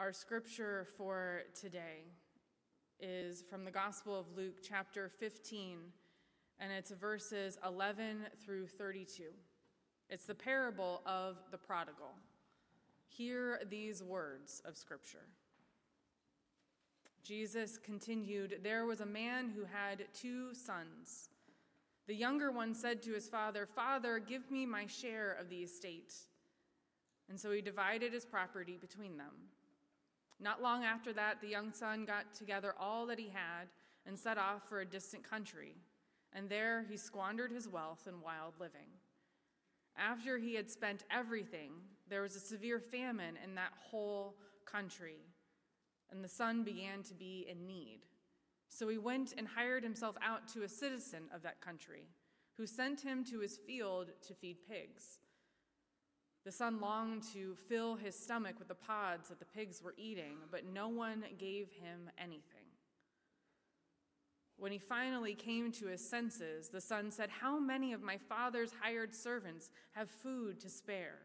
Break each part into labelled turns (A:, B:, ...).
A: Our scripture for today is from the Gospel of Luke, chapter 15, and it's verses 11 through 32. It's the parable of the prodigal. Hear these words of scripture. Jesus continued There was a man who had two sons. The younger one said to his father, Father, give me my share of the estate. And so he divided his property between them. Not long after that, the young son got together all that he had and set off for a distant country, and there he squandered his wealth in wild living. After he had spent everything, there was a severe famine in that whole country, and the son began to be in need. So he went and hired himself out to a citizen of that country, who sent him to his field to feed pigs. The son longed to fill his stomach with the pods that the pigs were eating, but no one gave him anything. When he finally came to his senses, the son said, How many of my father's hired servants have food to spare?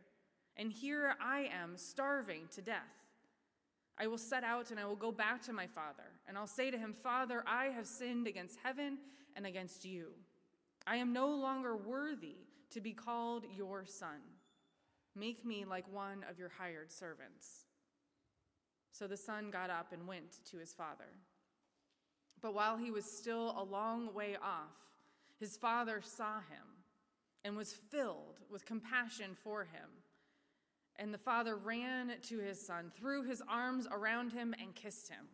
A: And here I am, starving to death. I will set out and I will go back to my father, and I'll say to him, Father, I have sinned against heaven and against you. I am no longer worthy to be called your son. Make me like one of your hired servants. So the son got up and went to his father. But while he was still a long way off, his father saw him and was filled with compassion for him. And the father ran to his son, threw his arms around him, and kissed him.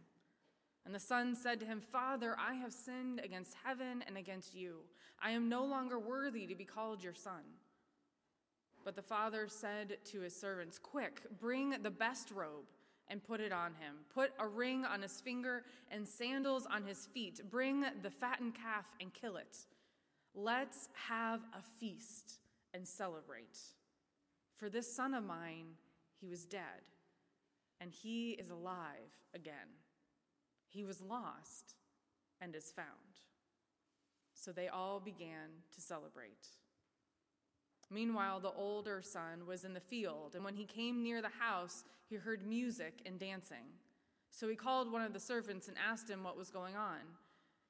A: And the son said to him, Father, I have sinned against heaven and against you. I am no longer worthy to be called your son. But the father said to his servants, Quick, bring the best robe and put it on him. Put a ring on his finger and sandals on his feet. Bring the fattened calf and kill it. Let's have a feast and celebrate. For this son of mine, he was dead, and he is alive again. He was lost and is found. So they all began to celebrate. Meanwhile, the older son was in the field, and when he came near the house, he heard music and dancing. So he called one of the servants and asked him what was going on.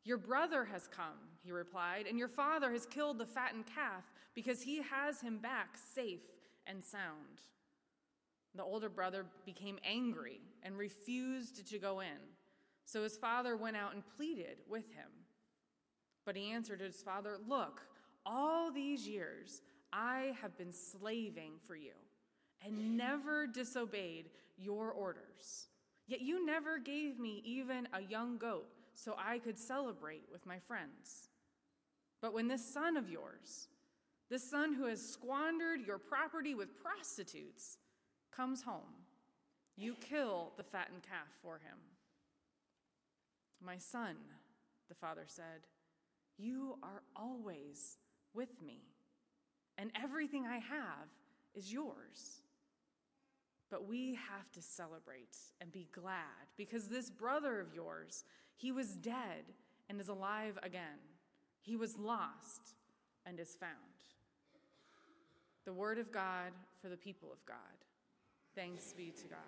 A: Your brother has come, he replied, and your father has killed the fattened calf because he has him back safe and sound. The older brother became angry and refused to go in. So his father went out and pleaded with him. But he answered his father, Look, all these years I have been slaving for you and never disobeyed your orders. Yet you never gave me even a young goat so I could celebrate with my friends. But when this son of yours, this son who has squandered your property with prostitutes, comes home, you kill the fattened calf for him. My son, the father said, you are always with me and everything I have is yours. But we have to celebrate and be glad because this brother of yours, he was dead and is alive again. He was lost and is found. The word of God for the people of God. Thanks be to God.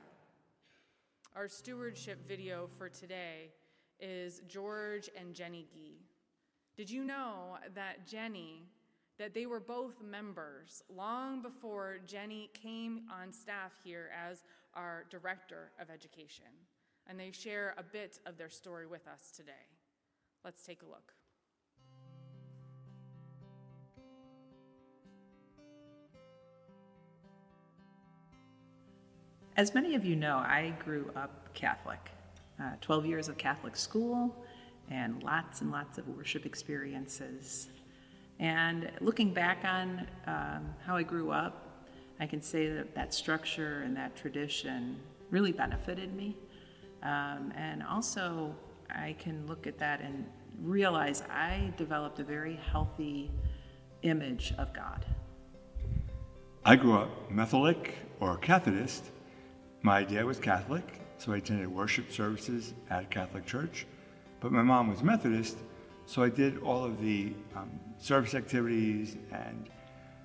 A: Our stewardship video for today is George and Jenny Gee. Did you know that Jenny that they were both members long before Jenny came on staff here as our Director of Education. And they share a bit of their story with us today. Let's take a look.
B: As many of you know, I grew up Catholic. Uh, 12 years of Catholic school and lots and lots of worship experiences and looking back on um, how I grew up, I can say that that structure and that tradition really benefited me. Um, and also, I can look at that and realize I developed a very healthy image of God.
C: I grew up Methodic or Cathodist. My dad was Catholic, so I attended worship services at a Catholic church. But my mom was Methodist, so I did all of the um, service activities and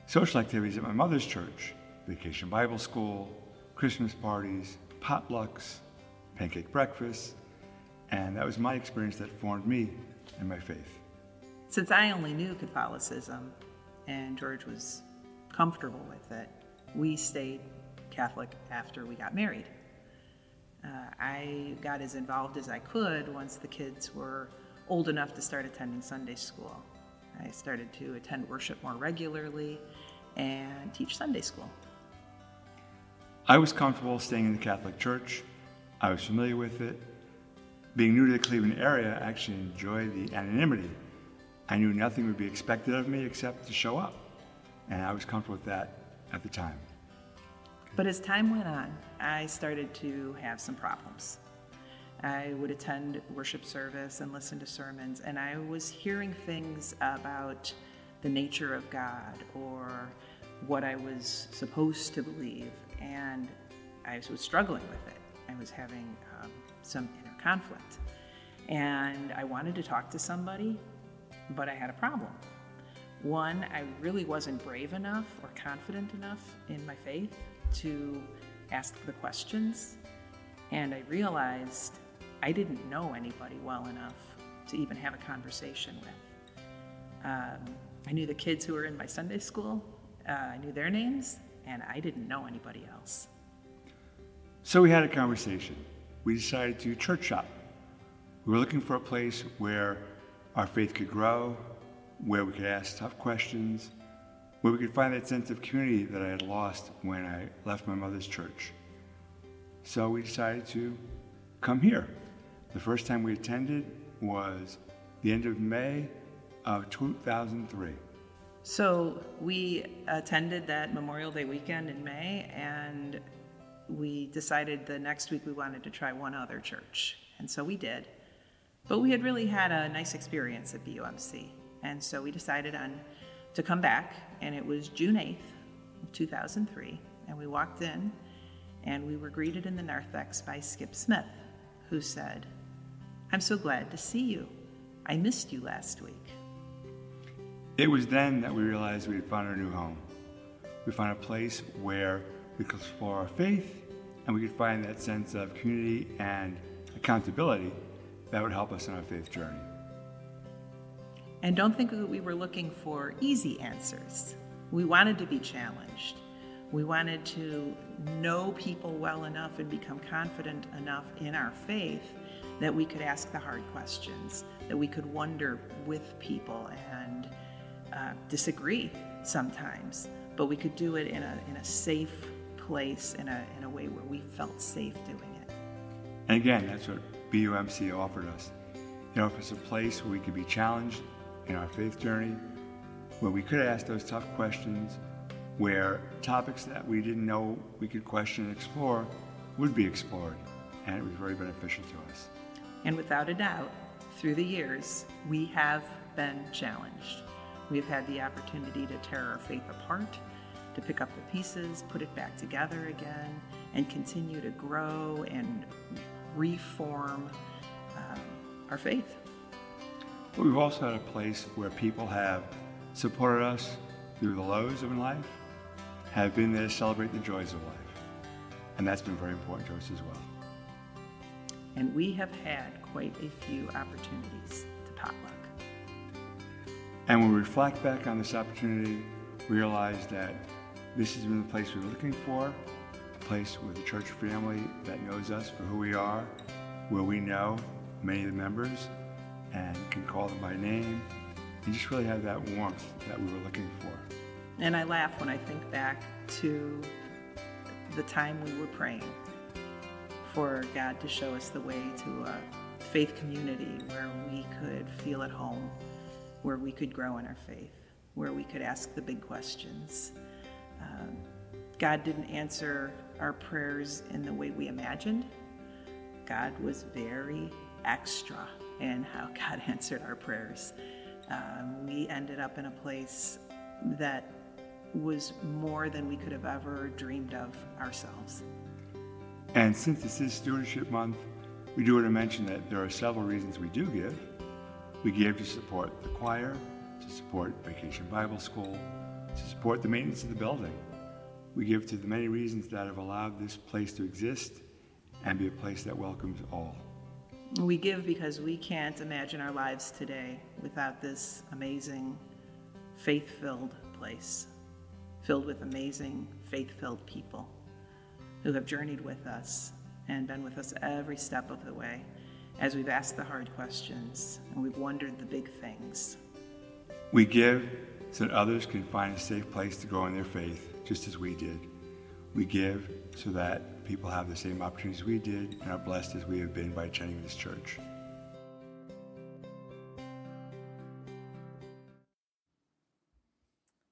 C: social activities at my mother's church vacation Bible school, Christmas parties, potlucks, pancake breakfasts, and that was my experience that formed me and my faith.
B: Since I only knew Catholicism and George was comfortable with it, we stayed Catholic after we got married. Uh, I got as involved as I could once the kids were old enough to start attending Sunday school. I started to attend worship more regularly and teach Sunday school.
C: I was comfortable staying in the Catholic Church. I was familiar with it. Being new to the Cleveland area, I actually enjoyed the anonymity. I knew nothing would be expected of me except to show up, and I was comfortable with that at the time.
B: But as time went on, I started to have some problems. I would attend worship service and listen to sermons, and I was hearing things about the nature of God or what I was supposed to believe, and I was struggling with it. I was having um, some inner conflict. And I wanted to talk to somebody, but I had a problem. One, I really wasn't brave enough or confident enough in my faith to ask the questions. And I realized I didn't know anybody well enough to even have a conversation with. Um, I knew the kids who were in my Sunday school, uh, I knew their names, and I didn't know anybody else.
C: So we had a conversation. We decided to church shop. We were looking for a place where our faith could grow, where we could ask tough questions, where we could find that sense of community that I had lost when I left my mother's church. So we decided to come here. The first time we attended was the end of May of 2003.
B: So we attended that Memorial Day weekend in May, and we decided the next week we wanted to try one other church. And so we did. But we had really had a nice experience at BUMC. And so we decided on to come back, and it was June 8th, 2003. And we walked in, and we were greeted in the narthex by Skip Smith, who said, I'm so glad to see you. I missed you last week.
C: It was then that we realized we had found our new home. We found a place where we could explore our faith and we could find that sense of community and accountability that would help us in our faith journey.
B: And don't think that we were looking for easy answers. We wanted to be challenged. We wanted to know people well enough and become confident enough in our faith that we could ask the hard questions, that we could wonder with people and uh, disagree sometimes, but we could do it in a, in a safe place, in a, in a way where we felt safe doing it.
C: And again, that's what BUMC offered us. You know, it offered a place where we could be challenged in our faith journey, where we could ask those tough questions, where topics that we didn't know we could question and explore would be explored. And it was very beneficial to us.
B: And without a doubt, through the years, we have been challenged. We've had the opportunity to tear our faith apart, to pick up the pieces, put it back together again, and continue to grow and reform um, our faith.
C: We've also had a place where people have supported us through the lows of life, have been there to celebrate the joys of life. And that's been very important to us as well.
B: And we have had quite a few opportunities to potluck.
C: And when we reflect back on this opportunity, realize that this has been the place we are looking for, a place with a church family that knows us for who we are, where we know many of the members and can call them by name, and just really have that warmth that we were looking for.
B: And I laugh when I think back to the time we were praying for God to show us the way to a faith community where we could feel at home, where we could grow in our faith, where we could ask the big questions. Um, God didn't answer our prayers in the way we imagined. God was very extra in how God answered our prayers. Um, we ended up in a place that was more than we could have ever dreamed of ourselves.
C: And since this is Stewardship Month, we do want to mention that there are several reasons we do give. We give to support the choir, to support Vacation Bible School, to support the maintenance of the building. We give to the many reasons that have allowed this place to exist and be a place that welcomes all.
B: We give because we can't imagine our lives today without this amazing, faith filled place, filled with amazing, faith filled people who have journeyed with us and been with us every step of the way as we've asked the hard questions and we've wondered the big things.
C: We give so that others can find a safe place to grow in their faith, just as we did. We give so that people have the same opportunities we did and are blessed as we have been by attending this church.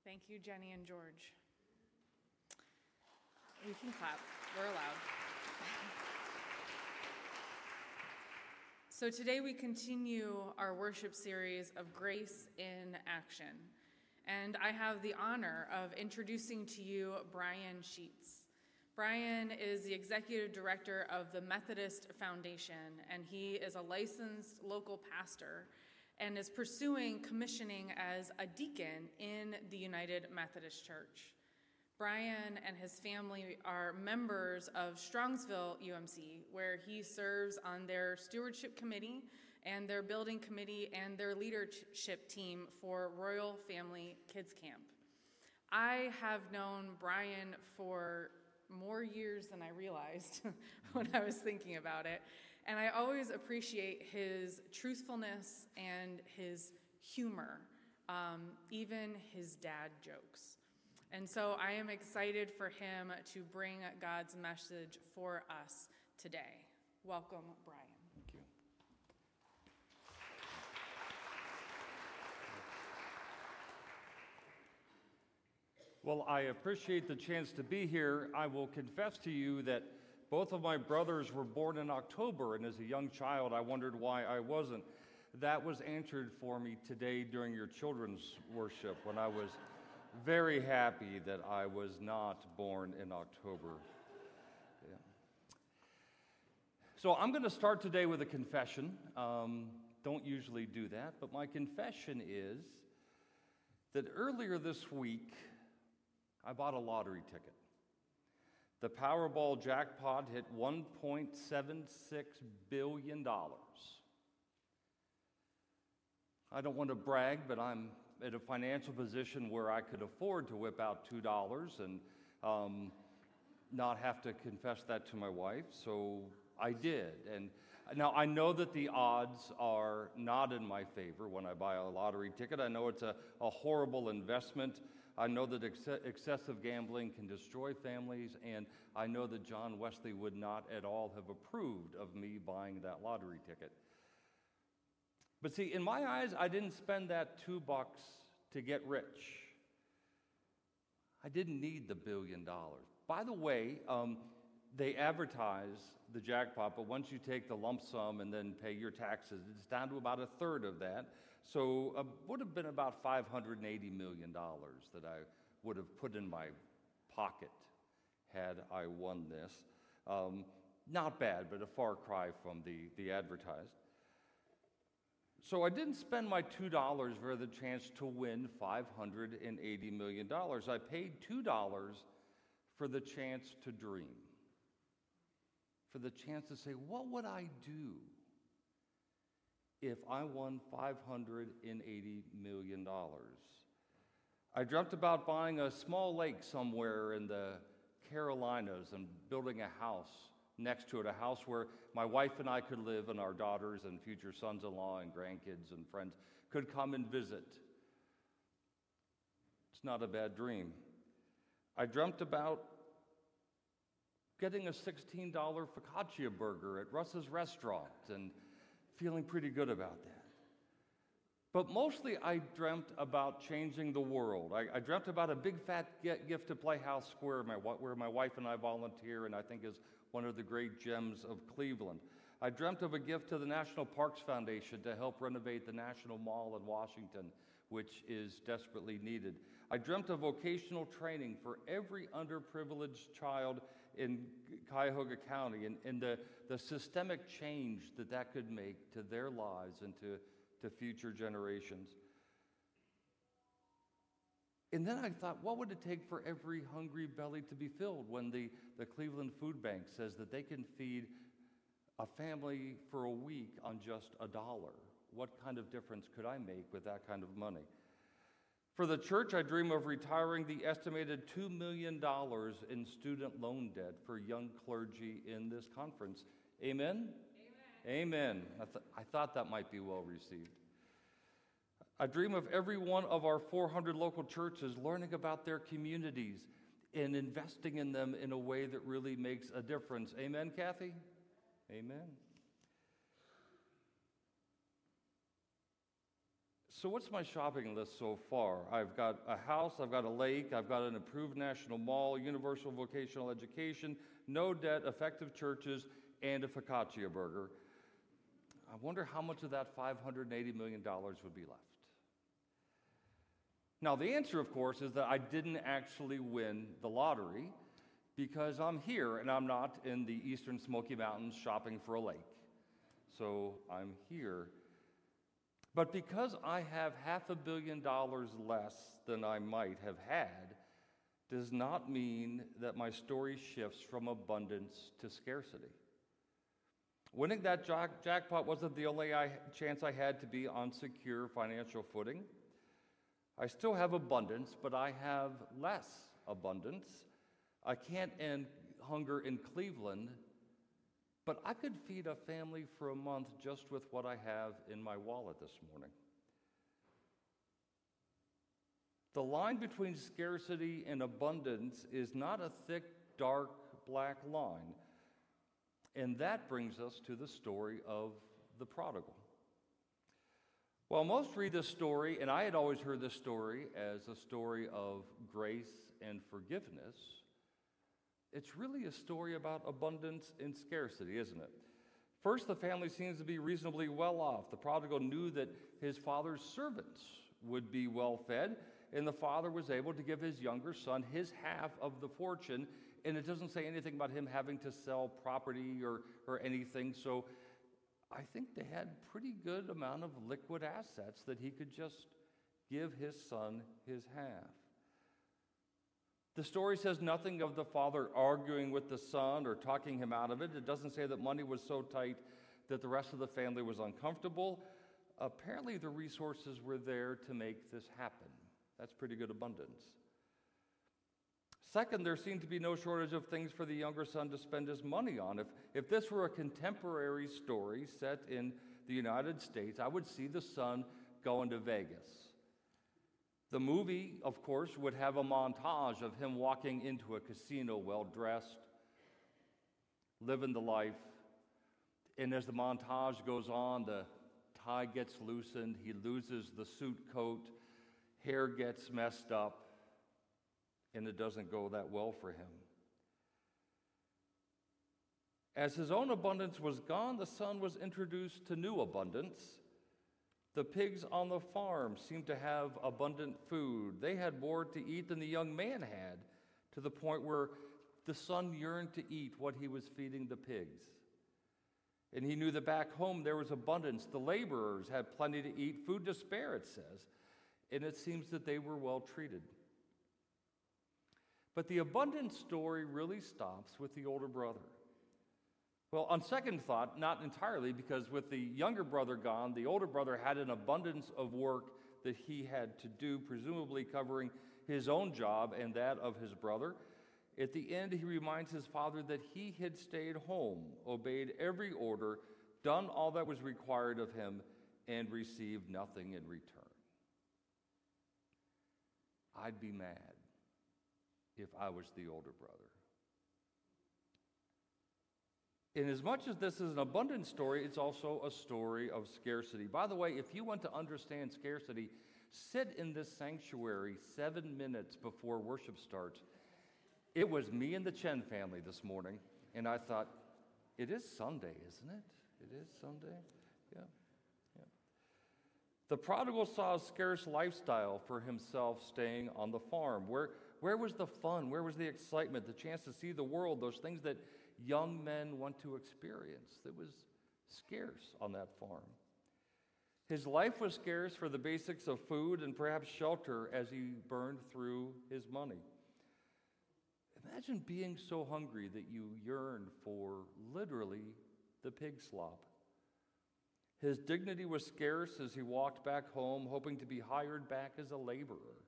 A: Thank you, Jenny and George. We can clap, we're allowed. So today we continue our worship series of Grace in Action. And I have the honor of introducing to you Brian Sheets. Brian is the executive director of the Methodist Foundation, and he is a licensed local pastor and is pursuing commissioning as a deacon in the United Methodist Church. Brian and his family are members of Strongsville UMC, where he serves on their stewardship committee and their building committee and their leadership team for Royal Family Kids Camp. I have known Brian for more years than I realized when I was thinking about it, and I always appreciate his truthfulness and his humor, um, even his dad jokes. And so I am excited for him to bring God's message for us today. Welcome, Brian.
D: Thank you. Well, I appreciate the chance to be here. I will confess to you that both of my brothers were born in October, and as a young child, I wondered why I wasn't. That was answered for me today during your children's worship when I was very happy that I was not born in October. Yeah. So I'm going to start today with a confession. Um, don't usually do that, but my confession is that earlier this week, I bought a lottery ticket. The Powerball jackpot hit $1.76 billion. I don't want to brag, but I'm at a financial position where I could afford to whip out $2 and um, not have to confess that to my wife. So I did. And now I know that the odds are not in my favor when I buy a lottery ticket. I know it's a, a horrible investment. I know that ex- excessive gambling can destroy families, and I know that John Wesley would not at all have approved of me buying that lottery ticket. But see, in my eyes, I didn't spend that two bucks to get rich. I didn't need the billion dollars. By the way, um, they advertise the jackpot, but once you take the lump sum and then pay your taxes, it's down to about a third of that. So it uh, would have been about $580 million that I would have put in my pocket had I won this. Um, not bad, but a far cry from the, the advertised. So I didn't spend my $2 for the chance to win $580 million. I paid $2 for the chance to dream, for the chance to say, what would I do if I won $580 million? I dreamt about buying a small lake somewhere in the Carolinas and building a house next to it, a house where my wife and I could live, and our daughters and future sons in law and grandkids and friends could come and visit. It's not a bad dream. I dreamt about getting a $16 focaccia burger at Russ's restaurant and feeling pretty good about that. But mostly, I dreamt about changing the world. I, I dreamt about a big fat gift to Playhouse Square, my, where my wife and I volunteer, and I think is one of the great gems of Cleveland. I dreamt of a gift to the National Parks Foundation to help renovate the National Mall in Washington, which is desperately needed. I dreamt of vocational training for every underprivileged child in Cuyahoga County and, and the, the systemic change that that could make to their lives and to, to future generations. And then I thought, what would it take for every hungry belly to be filled when the, the Cleveland Food Bank says that they can feed a family for a week on just a dollar? What kind of difference could I make with that kind of money? For the church, I dream of retiring the estimated $2 million in student loan debt for young clergy in this conference. Amen? Amen. Amen. I, th- I thought that might be well received. I dream of every one of our 400 local churches learning about their communities and investing in them in a way that really makes a difference. Amen, Kathy? Amen. So, what's my shopping list so far? I've got a house, I've got a lake, I've got an approved national mall, universal vocational education, no debt, effective churches, and a focaccia burger. I wonder how much of that $580 million would be left. Now, the answer, of course, is that I didn't actually win the lottery because I'm here and I'm not in the eastern Smoky Mountains shopping for a lake. So I'm here. But because I have half a billion dollars less than I might have had, does not mean that my story shifts from abundance to scarcity. Winning that jack- jackpot wasn't the only chance I had to be on secure financial footing. I still have abundance, but I have less abundance. I can't end hunger in Cleveland, but I could feed a family for a month just with what I have in my wallet this morning. The line between scarcity and abundance is not a thick, dark, black line. And that brings us to the story of the prodigal. Well, most read this story, and I had always heard this story as a story of grace and forgiveness. It's really a story about abundance and scarcity, isn't it? First, the family seems to be reasonably well off. The prodigal knew that his father's servants would be well fed, and the father was able to give his younger son his half of the fortune. And it doesn't say anything about him having to sell property or, or anything. So I think they had pretty good amount of liquid assets that he could just give his son his half. The story says nothing of the father arguing with the son or talking him out of it. It doesn't say that money was so tight that the rest of the family was uncomfortable. Apparently, the resources were there to make this happen. That's pretty good abundance. Second, there seemed to be no shortage of things for the younger son to spend his money on. If, if this were a contemporary story set in the United States, I would see the son going to Vegas. The movie, of course, would have a montage of him walking into a casino well dressed, living the life. And as the montage goes on, the tie gets loosened, he loses the suit coat, hair gets messed up and it doesn't go that well for him. As his own abundance was gone, the son was introduced to new abundance. The pigs on the farm seemed to have abundant food. They had more to eat than the young man had, to the point where the son yearned to eat what he was feeding the pigs. And he knew that back home there was abundance. The laborers had plenty to eat, food to spare, it says. And it seems that they were well treated. But the abundant story really stops with the older brother. Well, on second thought, not entirely, because with the younger brother gone, the older brother had an abundance of work that he had to do, presumably covering his own job and that of his brother. At the end, he reminds his father that he had stayed home, obeyed every order, done all that was required of him, and received nothing in return. I'd be mad if I was the older brother. And as much as this is an abundant story, it's also a story of scarcity. By the way, if you want to understand scarcity, sit in this sanctuary seven minutes before worship starts. It was me and the Chen family this morning, and I thought, it is Sunday, isn't it? It is Sunday? Yeah. yeah. The prodigal saw a scarce lifestyle for himself staying on the farm, where where was the fun? Where was the excitement? The chance to see the world, those things that young men want to experience? That was scarce on that farm. His life was scarce for the basics of food and perhaps shelter as he burned through his money. Imagine being so hungry that you yearn for literally the pig slop. His dignity was scarce as he walked back home, hoping to be hired back as a laborer,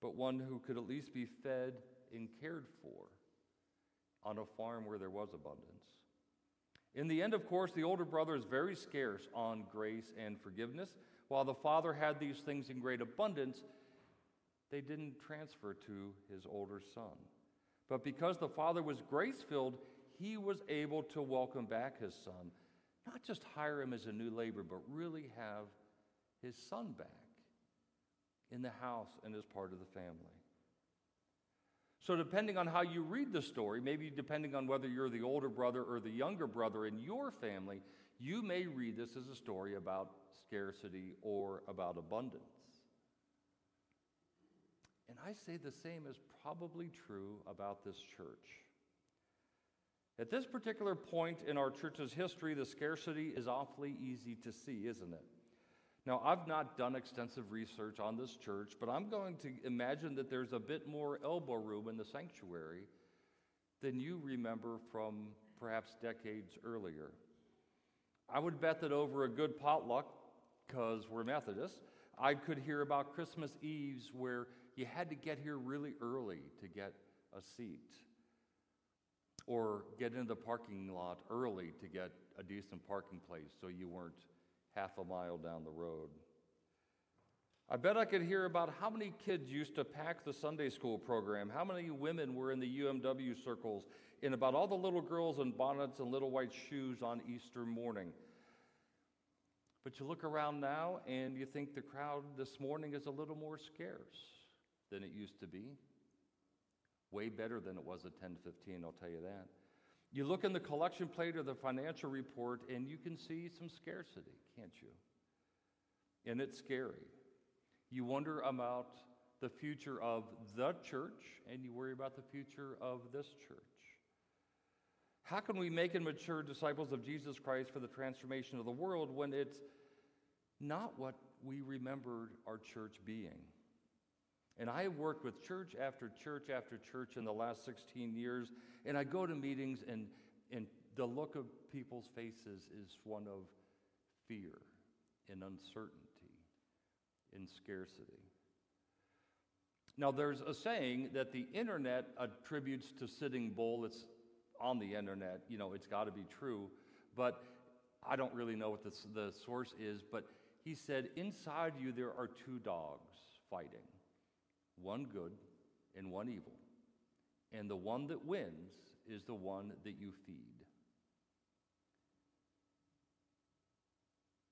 D: but one who could at least be fed and cared for on a farm where there was abundance. In the end, of course, the older brother is very scarce on grace and forgiveness. While the father had these things in great abundance, they didn't transfer to his older son. But because the father was grace filled, he was able to welcome back his son, not just hire him as a new laborer, but really have his son back in the house and as part of the family. So, depending on how you read the story, maybe depending on whether you're the older brother or the younger brother in your family, you may read this as a story about scarcity or about abundance. And I say the same is probably true about this church. At this particular point in our church's history, the scarcity is awfully easy to see, isn't it? Now, I've not done extensive research on this church, but I'm going to imagine that there's a bit more elbow room in the sanctuary than you remember from perhaps decades earlier. I would bet that over a good potluck, because we're Methodists, I could hear about Christmas Eves where you had to get here really early to get a seat, or get into the parking lot early to get a decent parking place so you weren't half a mile down the road. I bet I could hear about how many kids used to pack the Sunday school program, how many women were in the UMW circles, and about all the little girls in bonnets and little white shoes on Easter morning. But you look around now and you think the crowd this morning is a little more scarce than it used to be. Way better than it was at 10:15, I'll tell you that. You look in the collection plate or the financial report and you can see some scarcity, can't you? And it's scary. You wonder about the future of the church and you worry about the future of this church. How can we make and mature disciples of Jesus Christ for the transformation of the world when it's not what we remembered our church being? And I have worked with church after church after church in the last 16 years, and I go to meetings, and, and the look of people's faces is one of fear and uncertainty and scarcity. Now, there's a saying that the internet attributes to Sitting Bull. It's on the internet, you know, it's got to be true, but I don't really know what the, the source is. But he said, Inside you, there are two dogs fighting one good and one evil. And the one that wins is the one that you feed.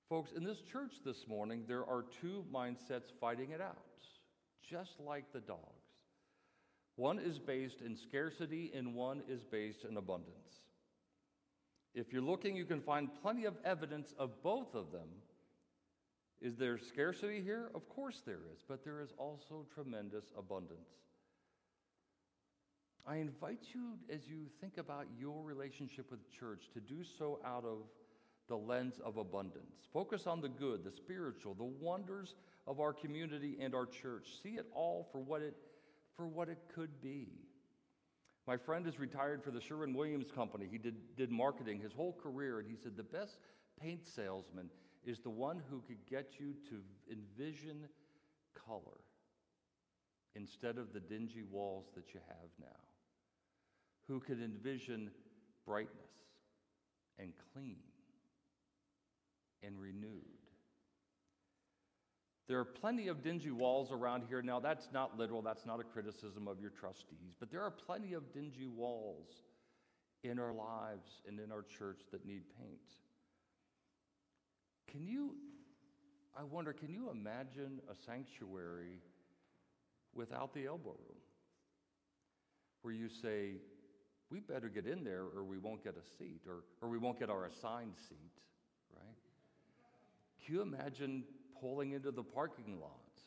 D: Folks, in this church this morning, there are two mindsets fighting it out, just like the dogs. One is based in scarcity, and one is based in abundance. If you're looking, you can find plenty of evidence of both of them is there scarcity here? Of course there is, but there is also tremendous abundance. I invite you, as you think about your relationship with church, to do so out of the lens of abundance. Focus on the good, the spiritual, the wonders of our community and our church. See it all for what it, for what it could be. My friend is retired for the Sherwin Williams Company. He did, did marketing his whole career, and he said the best paint salesman is the one who could get you to envision color instead of the dingy walls that you have now, who could envision brightness and clean and renewed. There are plenty of dingy walls around here. Now, that's not literal, that's not a criticism of your trustees, but there are plenty of dingy walls in our lives and in our church that need paint. Can you, I wonder, can you imagine a sanctuary without the elbow room? Where you say, we better get in there or we won't get a seat or, or we won't get our assigned seat, right? Can you imagine pulling into the parking lots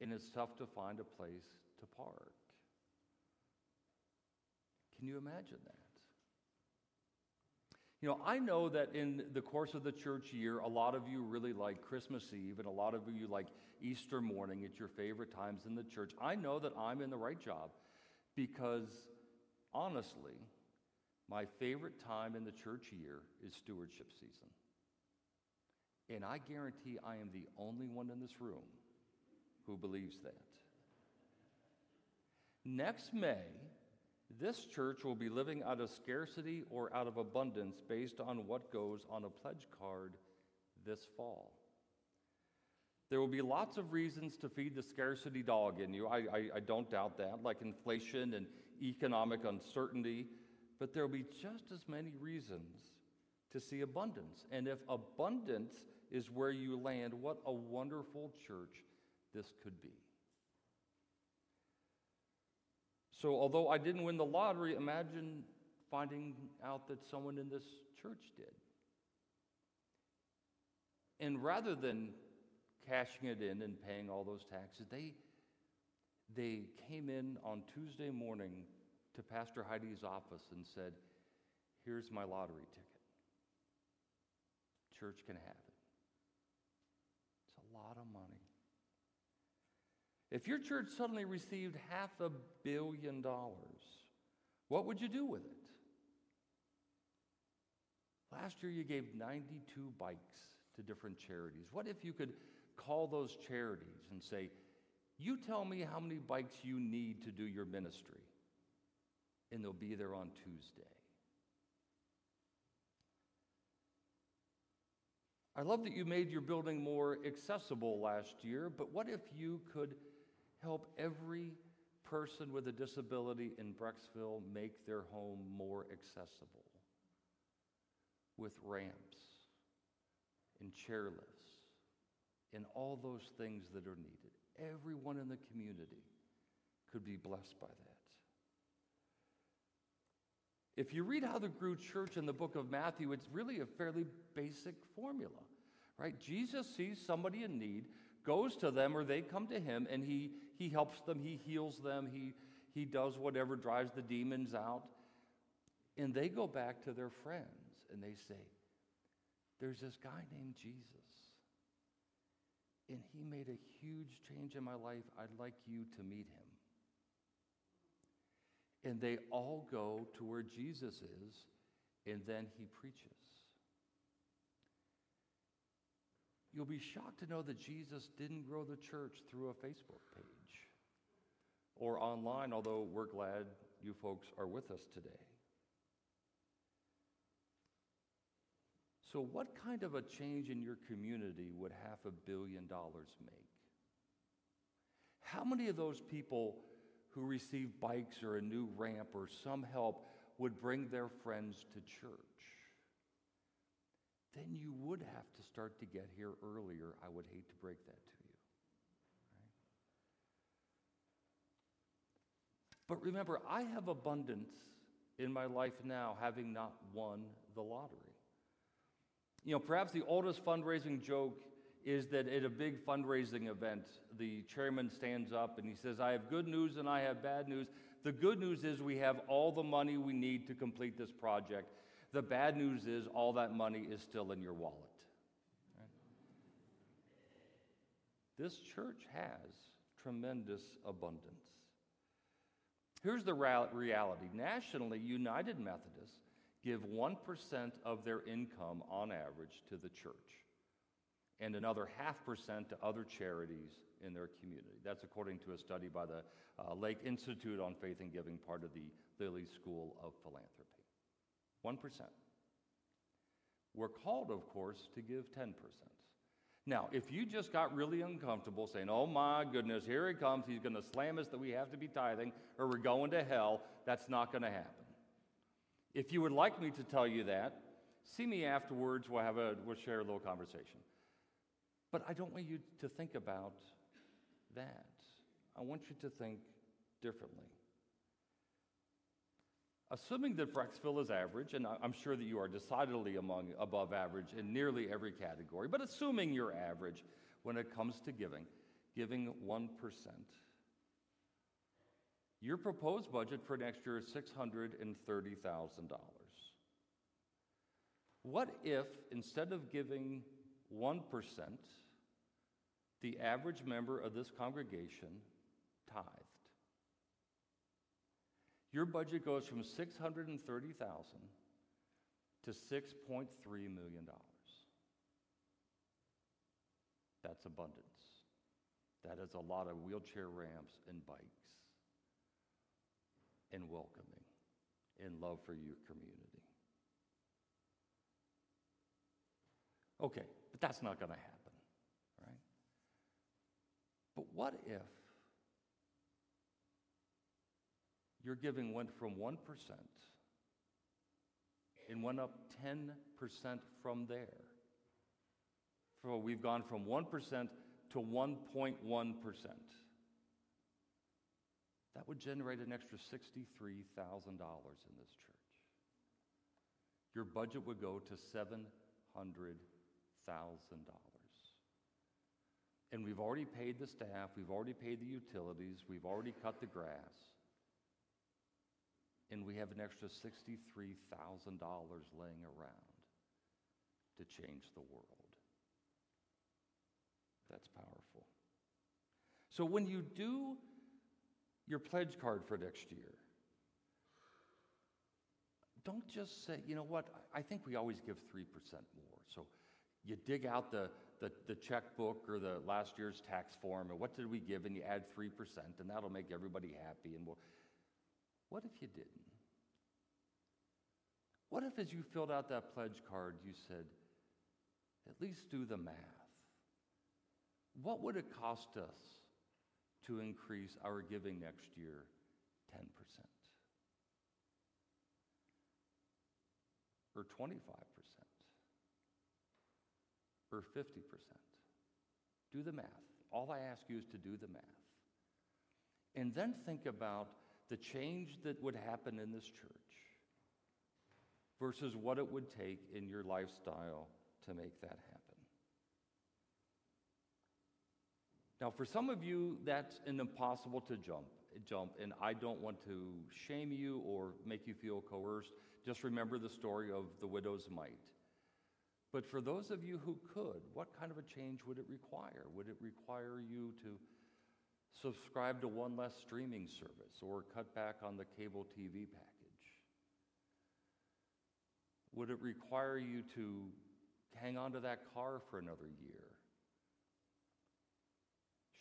D: and it's tough to find a place to park? Can you imagine that? You know, I know that in the course of the church year, a lot of you really like Christmas Eve and a lot of you like Easter morning. It's your favorite times in the church. I know that I'm in the right job because honestly, my favorite time in the church year is stewardship season. And I guarantee I am the only one in this room who believes that. Next May, this church will be living out of scarcity or out of abundance based on what goes on a pledge card this fall. There will be lots of reasons to feed the scarcity dog in you. I, I, I, don't doubt that, like inflation and economic uncertainty, but there will be just as many reasons to see abundance. And if abundance is where you land, what a wonderful church this could be. So, although I didn't win the lottery, imagine finding out that someone in this church did. And rather than cashing it in and paying all those taxes, they, they came in on Tuesday morning to Pastor Heidi's office and said, Here's my lottery ticket. Church can have it. It's a lot of money. If your church suddenly received half a billion dollars, what would you do with it? Last year you gave 92 bikes to different charities. What if you could call those charities and say, You tell me how many bikes you need to do your ministry, and they'll be there on Tuesday. I love that you made your building more accessible last year, but what if you could help every person with a disability in Brecksville make their home more accessible with ramps and chairlifts and all those things that are needed. Everyone in the community could be blessed by that. If you read how the grew church in the book of Matthew, it's really a fairly basic formula, right? Jesus sees somebody in need, goes to them, or they come to him, and he he helps them, He heals them, He, he does whatever drives the demons out. And they go back to their friends and they say, There's this guy named Jesus. And he made a huge change in my life. I'd like you to meet him. And they all go to where Jesus is, and then he preaches. You'll be shocked to know that Jesus didn't grow the church through a Facebook page or online, although we're glad you folks are with us today. So, what kind of a change in your community would half a billion dollars make? How many of those people who receive bikes or a new ramp or some help would bring their friends to church? Then you would have to start to get here earlier. I would hate to break that to you. But remember, I have abundance in my life now, having not won the lottery. You know, perhaps the oldest fundraising joke is that at a big fundraising event, the chairman stands up and he says, I have good news and I have bad news. The good news is we have all the money we need to complete this project. The bad news is all that money is still in your wallet. This church has tremendous abundance. Here's the reality nationally, United Methodists give 1% of their income on average to the church and another half percent to other charities in their community. That's according to a study by the uh, Lake Institute on Faith and Giving, part of the Lilly School of Philanthropy. 1%. We're called, of course, to give 10%. Now, if you just got really uncomfortable saying, oh my goodness, here he comes, he's going to slam us that we have to be tithing or we're going to hell, that's not going to happen. If you would like me to tell you that, see me afterwards, we'll, have a, we'll share a little conversation. But I don't want you to think about that. I want you to think differently. Assuming that Brecksville is average, and I'm sure that you are decidedly among above average in nearly every category, but assuming you're average when it comes to giving, giving 1%. Your proposed budget for next year is $630,000. What if, instead of giving 1%, the average member of this congregation Your budget goes from 630,000 to 6.3 million dollars. That's abundance. That is a lot of wheelchair ramps and bikes and welcoming and love for your community. Okay, but that's not going to happen, right? But what if your giving went from 1% and went up 10% from there? So we've gone from 1% to 1.1%. That would generate an extra $63,000 in this church. Your budget would go to $700,000. And we've already paid the staff, we've already paid the utilities, we've already cut the grass. And we have an extra $63,000 laying around to change the world. That's powerful. So when you do your pledge card for next year, don't just say, you know what, I think we always give 3% more. So you dig out the, the, the, checkbook or the last year's tax form, and what did we give, and you add 3%, and that'll make everybody happy. And we'll, what if you didn't? What if, as you filled out that pledge card, you said, at least do the math? What would it cost us to increase our giving next year 10%? Or 25%? Or 50%? Do the math. All I ask you is to do the math. And then think about the change that would happen in this church versus what it would take in your lifestyle to make that happen. Now, for some of you, that's an impossible to jump, jump, and I don't want to shame you or make you feel coerced. Just remember the story of the widow's mite. But for those of you who could, what kind of a change would it require? Would it require you to subscribe to one less streaming service or cut back on the cable TV package? Would it require you to hang on to that car for another year?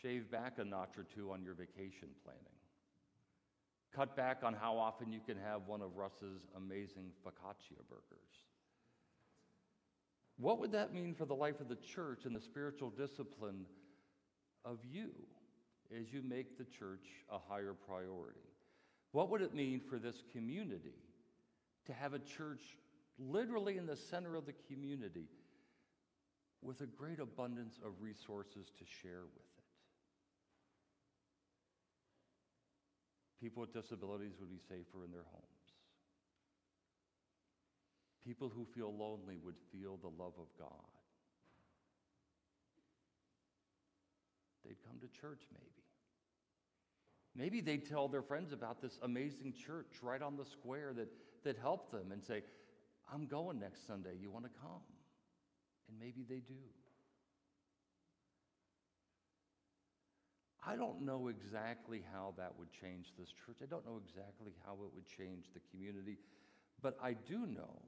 D: Shave back a notch or two on your vacation planning. Cut back on how often you can have one of Russ's amazing focaccia burgers. What would that mean for the life of the church and the spiritual discipline of you as you make the church a higher priority? What would it mean for this community to have a church literally in the center of the community with a great abundance of resources to share with it? People with disabilities would be safer in their homes. People who feel lonely would feel the love of God. They'd come to church, maybe. Maybe they'd tell their friends about this amazing church right on the square that, that helped them and say, I'm going next Sunday. You want to come? And maybe they do. I don't know exactly how that would change this church. I don't know exactly how it would change the community. But I do know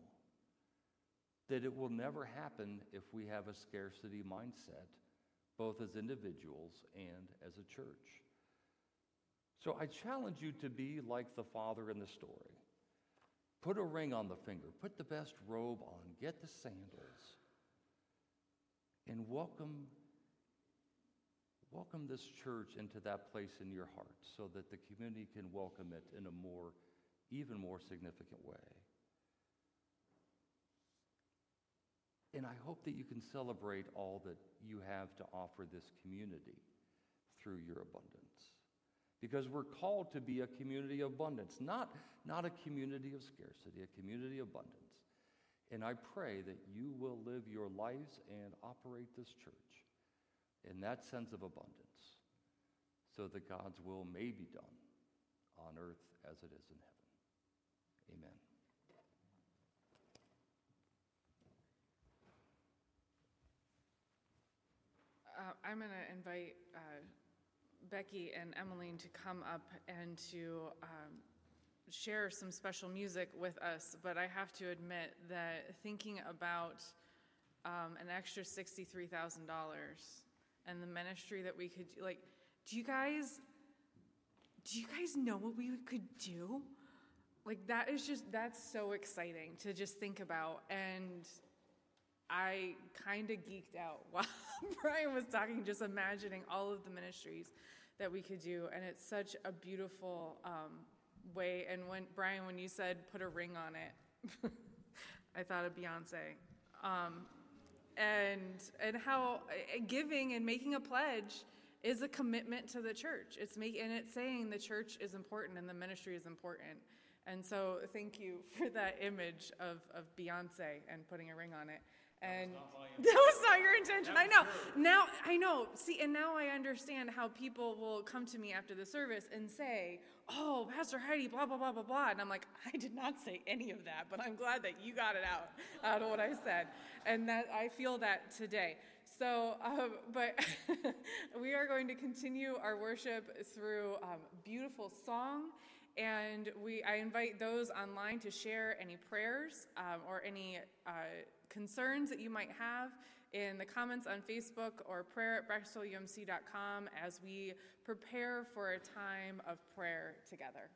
D: that it will never happen if we have a scarcity mindset, both as individuals and as a church. So I challenge you to be like the father in the story. Put a ring on the finger, put the best robe on, get the sandals, and welcome welcome this church into that place in your heart so that the community can welcome it in a more even more significant way. And I hope that you can celebrate all that you have to offer this community through your abundance because we're called to be a community of abundance, not, not a community of scarcity, a community of abundance. And I pray that you will live your lives and operate this church in that sense of abundance so that God's will may be done on earth as it is in heaven. Amen.
A: Uh, I'm going to invite. Uh Becky and Emmeline to come up and to um, share some special music with us. But I have to admit that thinking about um, an extra $63,000 and the ministry that we could, like, do you guys, do you guys know what we could do? Like, that is just, that's so exciting to just think about. And I kind of geeked out while Brian was talking, just imagining all of the ministries that we could do. And it's such a beautiful um, way. And when, Brian, when you said put a ring on it, I thought of Beyonce. Um, and, and how uh, giving and making a pledge is a commitment to the church. It's make, and it's saying the church is important and the ministry is important. And so thank you for that image of, of Beyonce and putting a ring on it. And that was not your intention. I know. Now I know. See, and now I understand how people will come to me after the service and say, "Oh, Pastor Heidi, blah blah blah blah blah," and I'm like, I did not say any of that, but I'm glad that you got it out out of what I said, and that I feel that today. So, um, but we are going to continue our worship through um, beautiful song. And we, I invite those online to share any prayers um, or any uh, concerns that you might have in the comments on Facebook or prayer at bracewellumc.com as we prepare for a time of prayer together.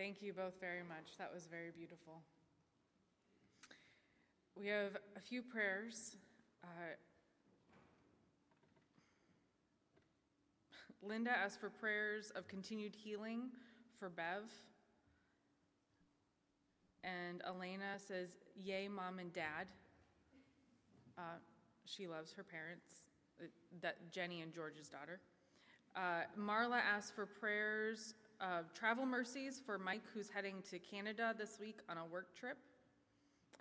A: Thank you both very much. That was very beautiful. We have a few prayers. Uh, Linda asked for prayers of continued healing for Bev. And Elena says, Yay, mom and dad. Uh, she loves her parents, uh, that Jenny and George's daughter. Uh, Marla asked for prayers of travel mercies for Mike, who's heading to Canada this week on a work trip.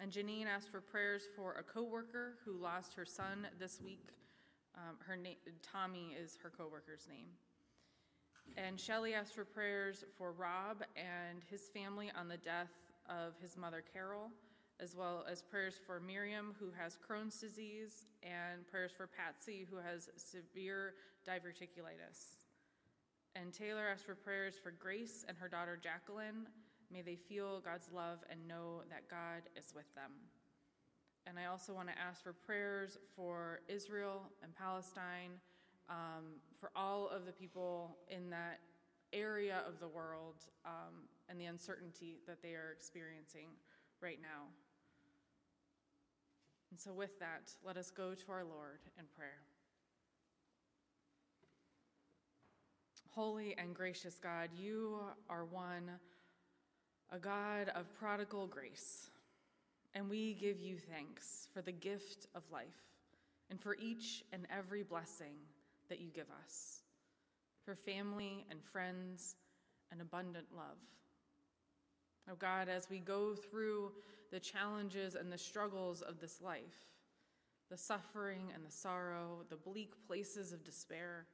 A: And Janine asked for prayers for a coworker who lost her son this week. Um, her name, Tommy is her coworker's name. And Shelley asked for prayers for Rob and his family on the death of his mother Carol, as well as prayers for Miriam, who has Crohn's disease, and prayers for Patsy, who has severe diverticulitis. And Taylor asked for prayers for Grace and her daughter Jacqueline. May they feel God's love and know that God is with them. And I also want to ask for prayers for Israel and Palestine, um, for all of the people in that area of the world um, and the uncertainty that they are experiencing right now. And so, with that, let us go to our Lord in prayer. Holy and gracious God, you are one, a God of prodigal grace, and we give you thanks for the gift of life and for each and every blessing that you give us, for family and friends and abundant love. Oh God, as we go through the challenges and the struggles of this life, the suffering and the sorrow, the bleak places of despair,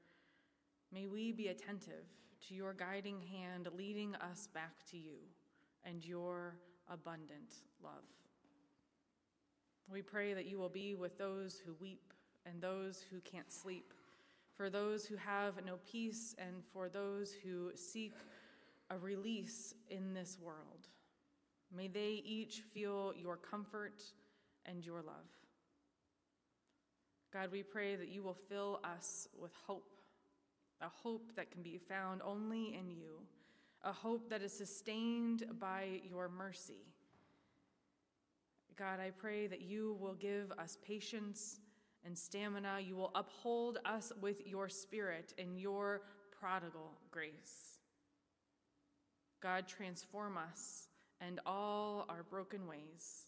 A: may we be attentive to your guiding hand leading us back to you and your abundant love. We pray that you will be with those who weep and those who can't sleep, for those who have no peace and for those who seek a release in this world. May they each feel your comfort and your love. God, we pray that you will fill us with hope, a hope that can be found only in you, a hope that is sustained by your mercy. God, I pray that you will give us patience and stamina. You will uphold us with your spirit and your prodigal grace. God, transform us and all our broken ways.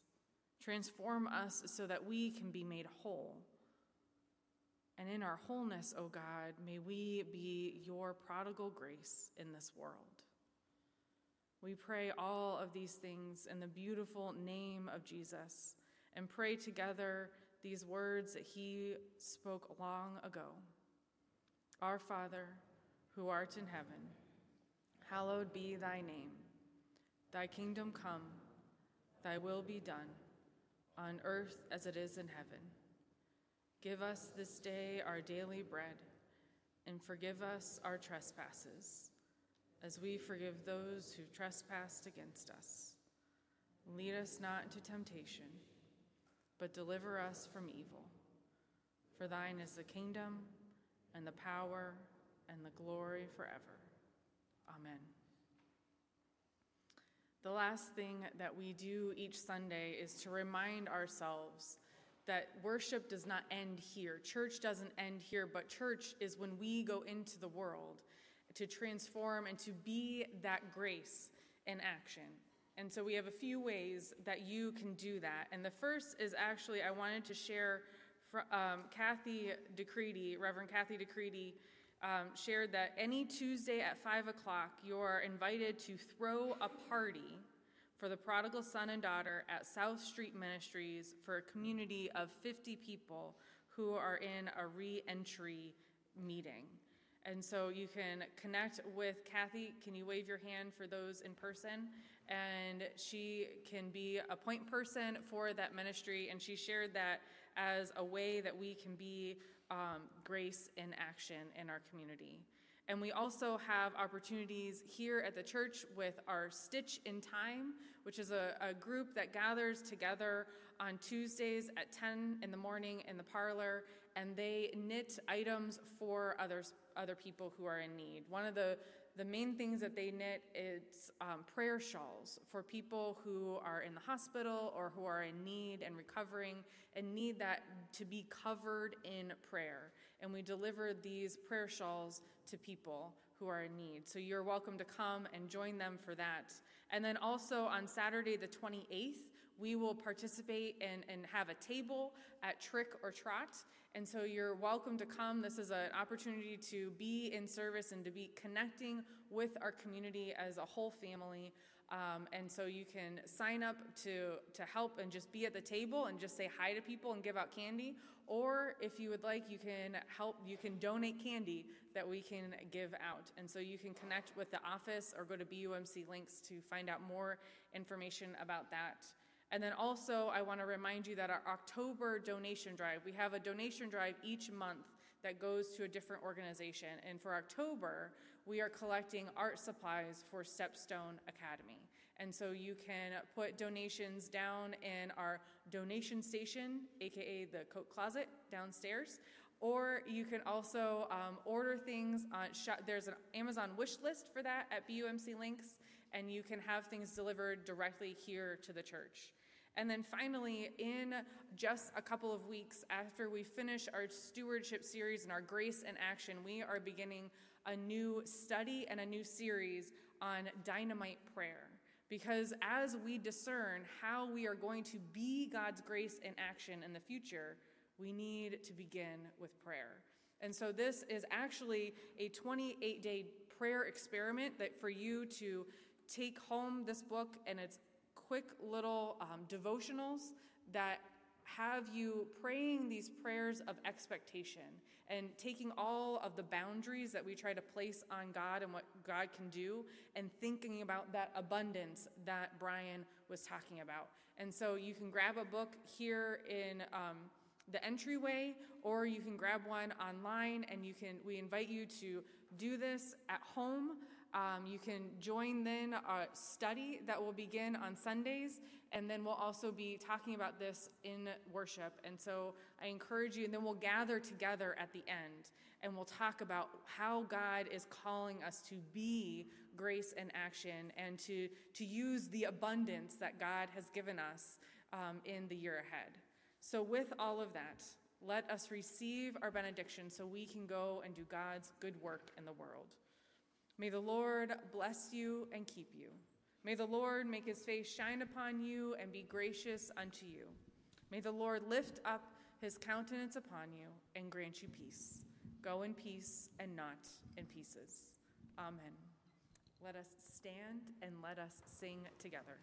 A: Transform us so that we can be made whole. And in our wholeness, O oh God, may we be your prodigal grace in this world. We pray all of these things in the beautiful name of Jesus and pray together these words that he spoke long ago Our Father, who art in heaven, hallowed be thy name. Thy kingdom come, thy will be done, on earth as it is in heaven. Give us this day our daily bread, and forgive us our trespasses, as we forgive those who trespassed against us. Lead us not into temptation, but deliver us from evil. For thine is the kingdom, and the power, and the glory forever. Amen. The last thing that we do each Sunday is to remind ourselves that worship does not end here. Church doesn't end here, but church is when we go into the world to transform and to be that grace in action. And so we have a few ways that you can do that. And the first is actually, I wanted to share um, Kathy DeCreedy, Reverend Kathy DeCreedy, um, shared that any Tuesday at 5 o'clock, you are invited to throw a party for the prodigal son and daughter at South Street Ministries for a community of 50 people who are in a re entry meeting. And so you can connect with Kathy. Can you wave your hand for those in person? And she can be a point person for that ministry. And she shared that as a way that we can be um, grace in action in our community. And we also have opportunities here at the church with our Stitch in Time, which is a, a, group that gathers together on Tuesdays at 10 in the morning in the parlor, and they knit items for others, other people who are in need. One of the the main things that they knit is um, prayer shawls for people who are in the hospital or who are in need and recovering and need that to be covered in prayer. And we deliver these prayer shawls to people who are in need. So you're welcome to come and join them for that. And then also on Saturday, the 28th, we will participate and, and have a table at Trick or Trot. And so you're welcome to come. This is an opportunity to be in service and to be connecting with our community as a whole family. Um, and so you can sign up to, to help and just be at the table and just say hi to people and give out candy. Or if you would like, you can help, you can donate candy that we can give out. And so you can connect with the office or go to BUMC links to find out more information about that. And then also, I want to remind you that our October donation drive, we have a donation drive each month that goes to a different organization. And for October, we are collecting art supplies for Stepstone Academy. And so you can put donations down in our donation station, aka the coat closet downstairs, or you can also um, order things on. There's an Amazon wish list for that at BUMC Links, and you can have things delivered directly here to the church. And then finally, in just a couple of weeks after we finish our stewardship series and our grace and action, we are beginning a new study and a new series on dynamite prayer. Because as we discern how we are going to be God's grace in action in the future, we need to begin with prayer. And so, this is actually a 28 day prayer experiment that for you to take home this book and it's quick little um, devotionals that have you praying these prayers of expectation and taking all of the boundaries that we try to place on God and what God can do and thinking about that abundance that Brian was talking about. And so you can grab a book here in um, the entryway or you can grab one online and you can we invite you to do this at home um, you can join then a study that will begin on Sundays, and then we'll also be talking about this in worship. And so I encourage you, and then we'll gather together at the end and we'll talk about how God is calling us to be grace and action and to, to use the abundance that God has given us um, in the year ahead. So, with all of that, let us receive our benediction so we can go and do God's good work in the world. May the Lord bless you and keep you. May the Lord make his face shine upon you and be gracious unto you. May the Lord lift up his countenance upon you and grant you peace. Go in peace and not in pieces. Amen. Let us stand and let us sing together.